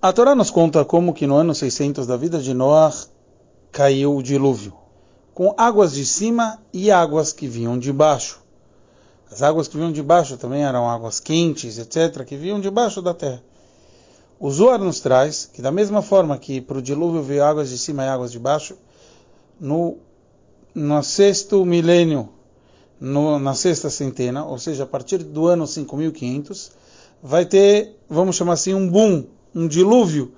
A Torá nos conta como que no ano 600 da vida de Noah caiu o dilúvio, com águas de cima e águas que vinham de baixo. As águas que vinham de baixo também eram águas quentes, etc., que vinham de baixo da terra. O Zohar nos traz que, da mesma forma que para o dilúvio veio águas de cima e águas de baixo, no, no sexto milênio, no, na sexta centena, ou seja, a partir do ano 5500, vai ter, vamos chamar assim, um boom um dilúvio,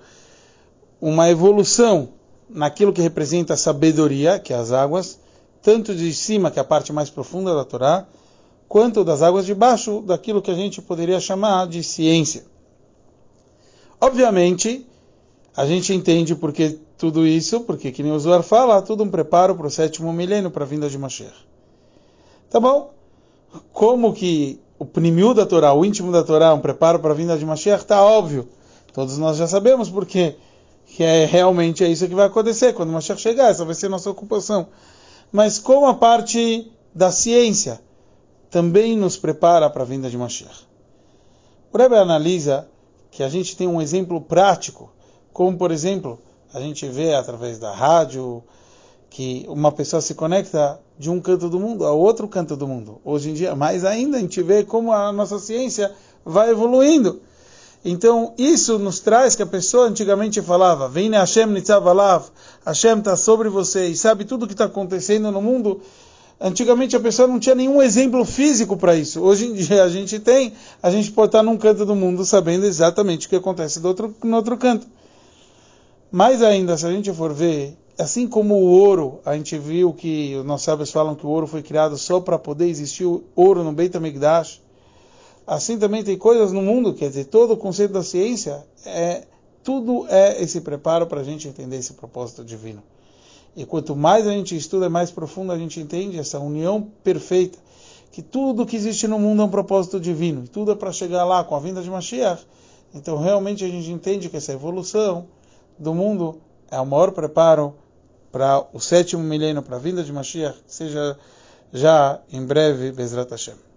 uma evolução naquilo que representa a sabedoria, que é as águas, tanto de cima, que é a parte mais profunda da Torá, quanto das águas de baixo, daquilo que a gente poderia chamar de ciência. Obviamente, a gente entende porque tudo isso, porque, que nem o Zohar fala, tudo um preparo para o sétimo milênio, para a vinda de Mashiach. Tá bom? Como que o primiu da Torá, o íntimo da Torá, um preparo para a vinda de Mashiach, está óbvio. Todos nós já sabemos porque que é realmente é isso que vai acontecer quando o Mashiach chegar, essa vai ser nossa ocupação. Mas como a parte da ciência também nos prepara para a vinda de Mashiach. O Rebbe analisa que a gente tem um exemplo prático, como por exemplo, a gente vê através da rádio que uma pessoa se conecta de um canto do mundo ao outro canto do mundo. Hoje em dia, mais ainda, a gente vê como a nossa ciência vai evoluindo. Então, isso nos traz que a pessoa antigamente falava, Vem Hashem nitzavalav, Hashem está sobre você e sabe tudo o que está acontecendo no mundo. Antigamente a pessoa não tinha nenhum exemplo físico para isso. Hoje em dia a gente tem, a gente pode estar num canto do mundo sabendo exatamente o que acontece do outro, no outro canto. Mais ainda, se a gente for ver, assim como o ouro, a gente viu que os nossos sábios falam que o ouro foi criado só para poder existir ouro no Beit HaMikdash, Assim também tem coisas no mundo, quer dizer, todo o conceito da ciência é tudo é esse preparo para a gente entender esse propósito divino. E quanto mais a gente estuda, mais profundo a gente entende essa união perfeita, que tudo que existe no mundo é um propósito divino, e tudo é para chegar lá com a vinda de Mashiach. Então realmente a gente entende que essa evolução do mundo é o maior preparo para o sétimo milênio, para a vinda de Mashiach, seja já em breve, Bezrat Hashem.